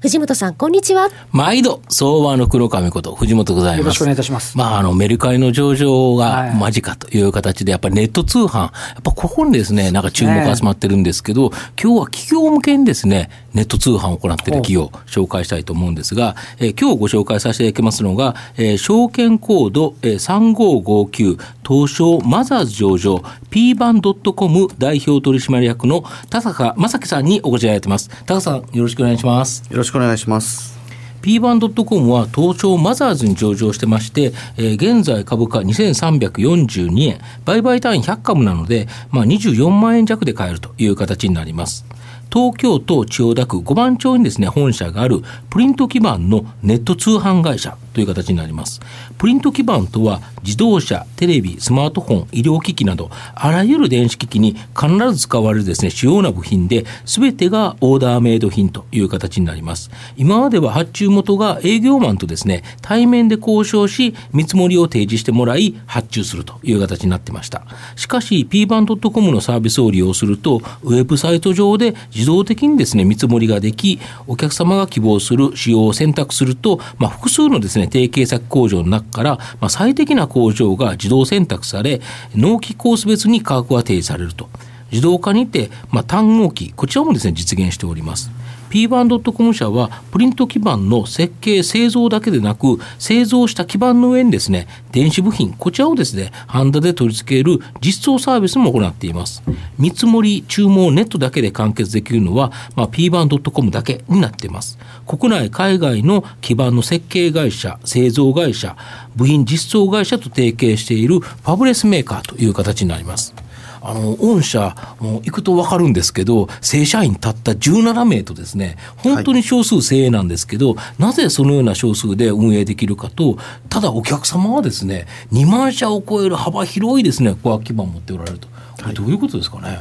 藤本さん、こんにちは。毎度、相場の黒髪こと、藤本ございます。よろしくお願いいたします。まあ、あの、メルカリの上場が間近という形で、やっぱりネット通販、やっぱここにですね、なんか注目集まってるんですけど、今日は企業向けにですね、ネット通販を行っている企業を紹介したいと思うんですが、えー、今日ご紹介させていただきますのが、えー、証券コード、えー、3559東証マザーズ上場 P バンドットコム代表取締役の田坂正樹さんにお越しいただいてます。田坂さん、よろしくお願いします。よろしくしくお願いします。P バンドットコムは東証マザーズに上場してまして、えー、現在株価2342円、売買単位100株なので、まあ、24万円弱で買えるという形になります。東京都千代田区五番町にですね、本社があるプリント基盤のネット通販会社という形になります。プリント基盤とは自動車、テレビ、スマートフォン、医療機器など、あらゆる電子機器に必ず使われるですね、主要な部品で、すべてがオーダーメイド品という形になります。今までは発注元が営業マンとですね、対面で交渉し、見積もりを提示してもらい、発注するという形になってました。しかし、p バン .com のサービスを利用すると、ウェブサイト上で自動的にですね、見積もりができ、お客様が希望する仕様を選択すると、まあ、複数のですね、提携先工場の中から、まあ、最適な工場が自動選択され、納期コース別に価格が提示されると。自動化にて、まあ、単納期、こちらもですね、実現しております。P バンドットコム社はプリント基板の設計、製造だけでなく、製造した基板の上にですね、電子部品、こちらをですね、ハンダで取り付ける実装サービスも行っています。見積もり、注文、ネットだけで完結できるのは、まあ、P バンドットコムだけになっています。国内、海外の基板の設計会社、製造会社、部品実装会社と提携しているファブレスメーカーという形になります。あの御社もう行くと分かるんですけど正社員たった17名とですね本当に少数精鋭なんですけど、はい、なぜそのような少数で運営できるかとただお客様はですね2万社を超える幅広いですね小基盤を持っておられると。これどういうことですかね？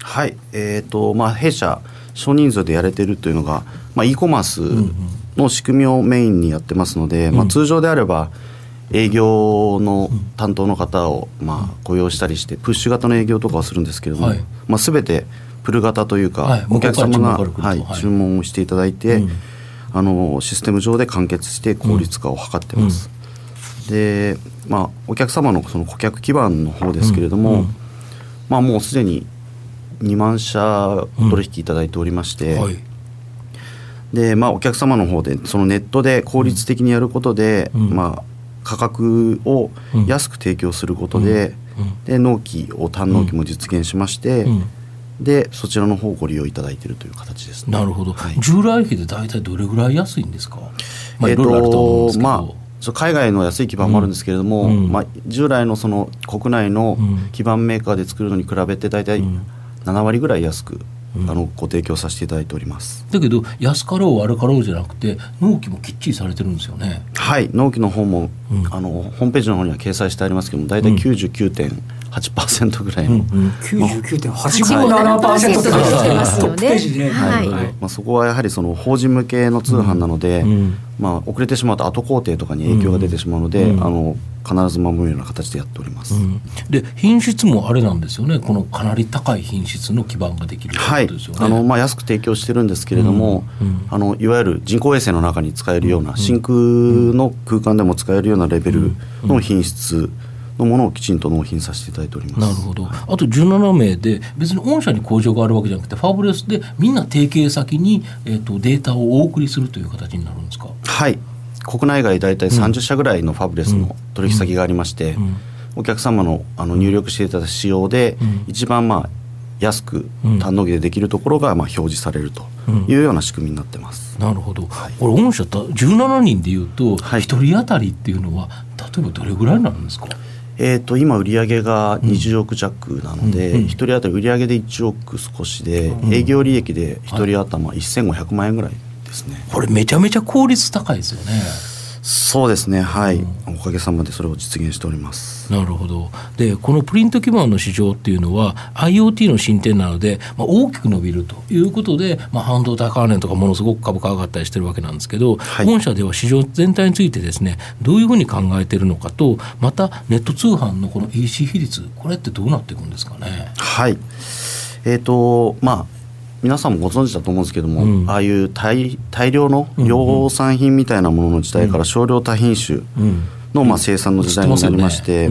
はい、えーとまあ、弊社少人数でやれてるというのが、まあ、e コマースの仕組みをメインにやってますので、うんうん、まあ、通常であれば、営業の担当の方をまあ雇用したりしてプッシュ型の営業とかをするんですけれども、はい、まあ、全てプル型というか、はい、お客様が、はい、注文をしていただいて、うん、あのシステム上で完結して効率化を図ってます。うん、で、まあ、お客様のその顧客基盤の方ですけれども、うん、まあ、もうすでに2万社取引いただいておりまして、はい、でまあ、お客様の方でそのネットで効率的にやることで、まあ価格を安く提供することで,、で納期を単納期も実現しまして、でそちらの方をご利用いただいているという形です、ね、なるほど、はい、従来比で大体どれぐらい安いんですか、まあ、えーとまあ、海外の安い基盤もあるんですけれども、うん、まあ、従来のその国内の基盤メーカーで作るのに比べて大体7割ぐらい安くあのご提供させていただいております。だけど安かろう悪かろうじゃなくて納期もきっちりされてるんですよね。はい。納期の方も、うん、あのホームページの方には掲載してありますけども大体99.8%ぐらいの、うんうん、99.857%って書いてますよね、はい。まあ、そこはやはりその法人向けの通販なので、まあ、遅れてしまうと後工程とかに影響が出てしまうので、あの必ず守るような形でやっております、うん、で品質もあれなんですよね。このかなり高い品質の基盤ができるはい、あのまあ、安く提供してるんですけれども、うん。うん、あのいわゆる人工衛星の中に使えるような、真空の空間でも使えるようなレベルの品質、のものをきちんと納品させていただいております。なるほど、あと17名で別に御社に工場があるわけじゃなくてファブレスでみんな提携先に、えーとデータをお送りするという形になるんですか？はい。国内外大体30社ぐらいのファブレスの取引先がありまして、お客様のあの入力していただいた仕様で、一番まあ安く単納期でできるところがまあ表示されるというような仕組みになってます。なるほど。はい、これ御社17人でいうと一人当たりっていうのは例えばどれぐらいになるんですか？えー、と今、売上が20億弱なので、1人当たり売上で1億少しで、営業利益で1人頭1500万円ぐらいですね。これ、めちゃめちゃ効率高いですよね。そうですね、はい、おかげさまでそれを実現しております。なるほど、でこのプリント基盤の市場っていうのは、IoT の進展なので、まあ、大きく伸びるということで、まあ、半導体関連とか、ものすごく株価上がったりしてるわけなんですけど、はい、本社では市場全体についてですね、どういうふうに考えてるのかと、またネット通販のこの EC 比率、これってどうなっていくんですかね？はい。えーとまあ皆さんもご存知だと思うんですけども、うん、ああいう大大量の量産品みたいなものの時代から少量多品種の、まあ、生産の時代になりまして、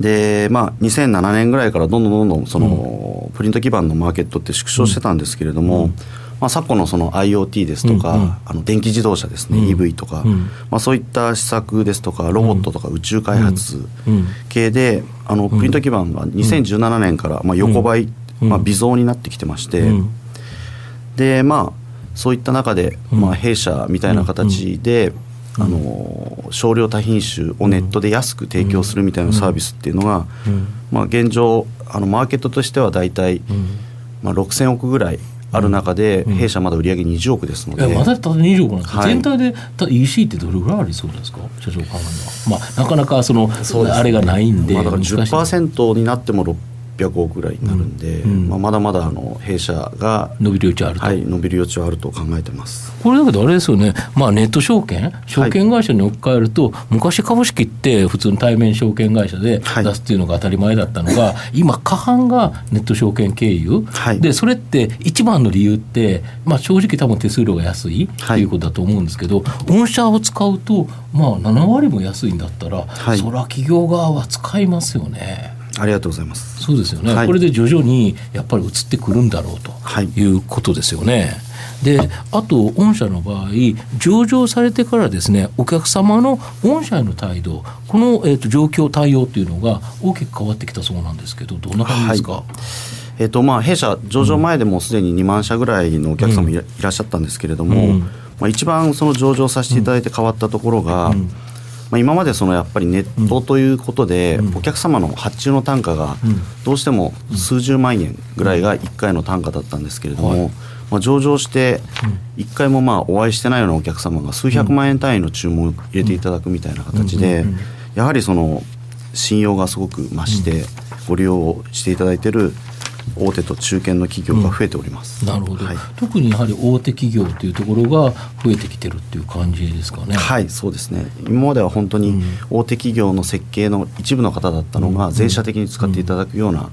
でまあ、2007年ぐらいからどんどんどんどんその、プリント基盤のマーケットって縮小してたんですけれども、まあ、昨今のその IoT ですとか、うん。うん、あの電気自動車ですね、うん、EV とか、うん、まあ、そういった施策ですとかロボットとか宇宙開発系で、あのプリント基盤が2017年からまあ横ばいまあ、微増になってきてまして、でまあそういった中で、まあ、弊社みたいな形で、あの少量多品種をネットで安く提供するみたいなサービスっていうのが、まあ、現状あのマーケットとしては大体、まあ、6000億ぐらいある中で、弊社まだ売上20億ですので、まだただ20億なんですか、はい、全体で EC ってどれぐらいありそうですか、社長考えは。まあ、なかなかそのあれがないんで、まあ、だから10%になっても600億ぐらいになるんで、うんうん、まあ、まだまだあの弊社が伸びる余地あると、はい、伸びる余地はあると考えてます。これだけどあれですよね、まあ、ネット証券？証券会社に置き換えると、はい、昔株式って普通の対面証券会社で出すっていうのが当たり前だったのが、はい、今過半がネット証券経由、でそれって一番の理由って、まあ、正直多分手数料が安いとい。うことだと思うんですけど、御社を使うと、まあ、7割も安いんだったら、それは企業側は使いますよね。ありがとうございます。そうですよね、はい、これで徐々にやっぱり移ってくるんだろうとい。うことですよね。であと御社の場合上場されてからですねお客様の御社への態度この、えーと、状況対応っていうのが大きく変わってきたそうなんですけどどんな感じですか、はい。えーとまあ、弊社上場前でもすでに2万社ぐらいのお客様いら,、っしゃったんですけれども、うん、まあ、一番その上場させていただいて変わったところが、うんまあ、今までそのやっぱりネットということで、お客様の発注の単価がどうしても数十万円ぐらいが1回の単価だったんですけれども、まあ、上場して1回もまあお会いしてないようなお客様が数百万円単位の注文を入れていただくみたいな形でやはりその信用がすごく増してご利用していただいている大手と中堅の企業が増えております、うん、なるほど、はい、特にやはり大手企業というところが増えてきてるっていう感じですかね。はいそうですね。今までは本当に大手企業の設計の一部の方だったのが、全社的に使っていただくような、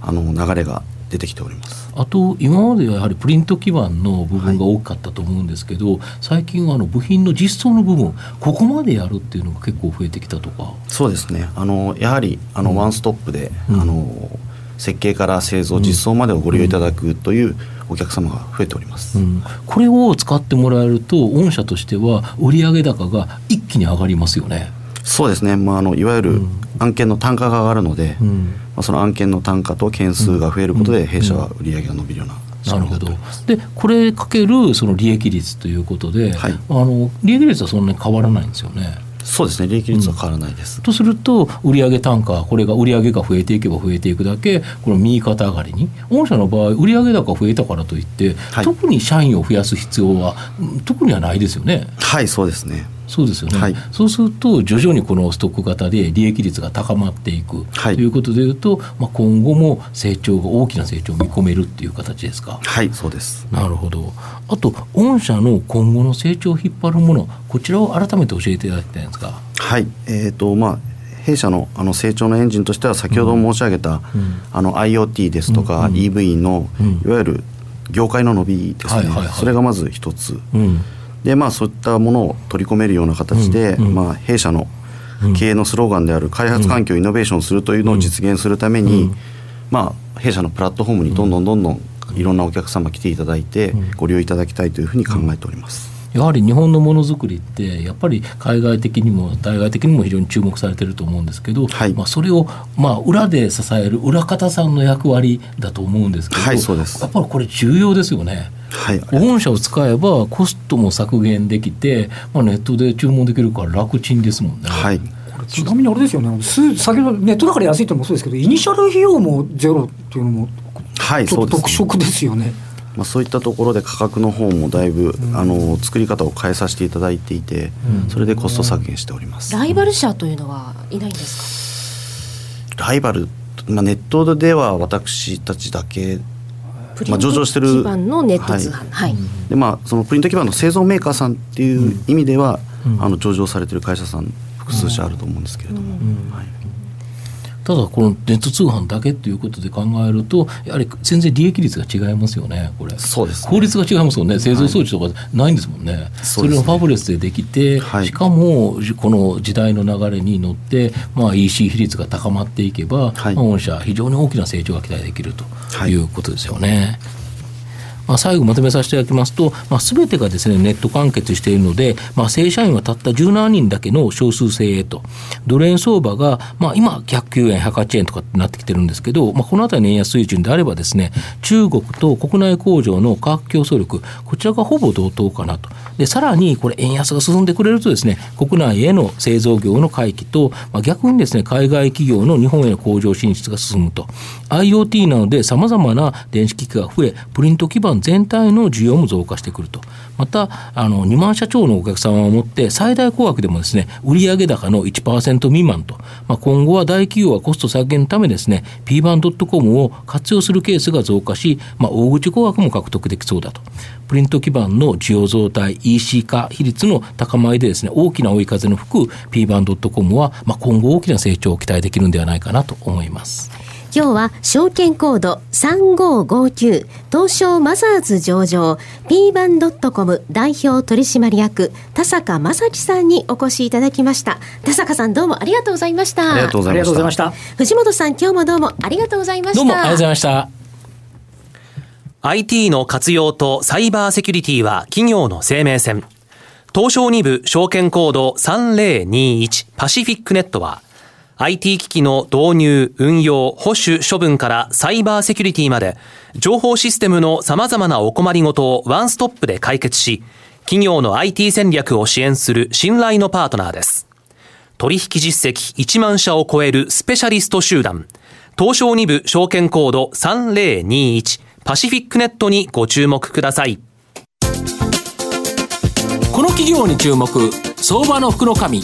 あの流れが出てきております。あと今まではやはりプリント基盤の部分が多かったと思うんですけど、はい、最近はあの部品の実装の部分ここまでやるっていうのが結構増えてきたとか。そうですね。あのやはりあのワンストップで、うん、あの設計から製造実装までをご利用いただくというお客様が増えております、うん、これを使ってもらえると御社としては売上高が一気に上がりますよね。そうですね、まあ、あのいわゆる案件の単価が上がるので、うん、まあ、その案件の単価と件数が増えることで弊社は売上が伸びるようななるほど。でこれかけるその利益率ということで、はい、あの利益率はそんなに変わらないんですよね。そうですね利益率は変わらないです、うん、とすると売上単価これが売上が増えていけば増えていくだけこの右肩上がりに御社の場合売上高増えたからといって、はい、特に社員を増やす必要は特にはないですよね。はいそうですねそうですよね、はい、そうすると徐々にこのストック型で利益率が高まっていく、はい、ということでいうと、まあ、今後も成長が大きな成長を見込めるっていう形ですか？はいそうです。なるほど。あと御社の今後の成長を引っ張るものこちらを改めて教えていただきたいんですかはい。えーとまあ弊社のあの成長のエンジンとしては先ほど申し上げた、うん、あの IoT ですとか、うん、EV の、いわゆる業界の伸びですね、それがまず一つ、うんでまあそういったものを取り込めるような形で、うんうん、まあ、弊社の経営のスローガンである開発環境をイノベーションするというのを実現するために、まあ、弊社のプラットフォームにどんどんどんどんいろんなお客様来ていただいてご利用いただきたいというふうに考えております。やはり日本のものづくりってやっぱり海外的にも対外的にも非常に注目されてると思うんですけど、はい、まあ、それをまあ裏で支える裏方さんの役割だと思うんですけど、はい、そうです。やっぱりこれ重要ですよね。はい、御社を使えばコストも削減できて、まあ、ネットで注文できるから楽ちんですもんね。はい、こちなみにあれですよね、す先ほどネットだから安いってのもそうですけど、イニシャル費用もゼロっていうのも、はい、ちょっと特色ですよね。まあ、そういったところで価格の方もだいぶ、あの作り方を変えさせていただいていて、それでコスト削減しております。ライバル社というのはいないんですライバル、まあ、ネットでは私たちだけかまあ上場してる基盤のネット通販。はい。で、まあ、そのプリント基板の製造メーカーさんっていう意味では、あの上場されてる会社さん複数社あると思うんですけれども、はいただこのネット通販だけということで考えるとやはり全然利益率が違いますよねこれ。そうですね。効率が違いますよね。製造装置とかないんですもんね、そそうですね。れをファブレスでできて、はい。しかもこの時代の流れに乗って、まあ、EC 比率が高まっていけば、はい。まあ、御社非常に大きな成長が期待できるとはい。いうことですよね。まあ、最後まとめさせていただきますと、まあ、全てがですねネット完結しているので、まあ、正社員はたった17人だけの少数精鋭と、ドル円相場が、まあ、今、109円、108円とかってなってきてるんですけど、まあ、このあたりの円安水準であればですね、中国と国内工場の価格競争力、こちらがほぼ同等かなと。で、さらにこれ円安が進んでくれるとですね、国内への製造業の回帰と、まあ、逆にですね、海外企業の日本への工場進出が進むと。IoT なので様々な電子機器が増え、プリント基盤全体の需要も増加してくると。また、あの、2万社長のお客様を持って、最大高額でもですね、売上高の1%未満と。まあ、今後は大企業はコスト削減のためですね、p バン .com を活用するケースが増加し、まあ、大口高額も獲得できそうだと。プリント基盤の需要増大、EC 化比率の高まりでですね、大きな追い風の吹く p バン .com は、まあ、今後大きな成長を期待できるんではないかなと思います。今日は証券コード3559東証マザーズ上場 p バンドットコム代表取締役田坂正樹さんにお越しいただきました田坂さんどうもありがとうございましたありがとうございました。藤本さん今日もどうもありがとうございましたどうもありがとうございました。IT の活用とサイバーセキュリティは企業の生命線。東証2部証券コード3021パシフィックネットは IT 機器の導入、運用、保守、処分からサイバーセキュリティまで情報システムの様々なお困りごとをワンストップで解決し企業の IT 戦略を支援する信頼のパートナーです。取引実績1万社を超えるスペシャリスト集団、東証2部証券コード3021パシフィックネットにご注目ください。この企業に注目、相場の福の神。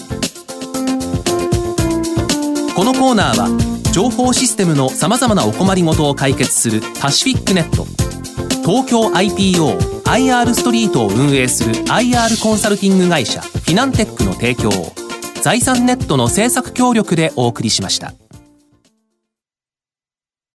このコーナーは情報システムのさまざまなお困りごとを解決するパシフィックネット東京 IPO IR ストリートを運営する IR コンサルティング会社フィナンテックの提供を財産ネットの制作協力でお送りしました。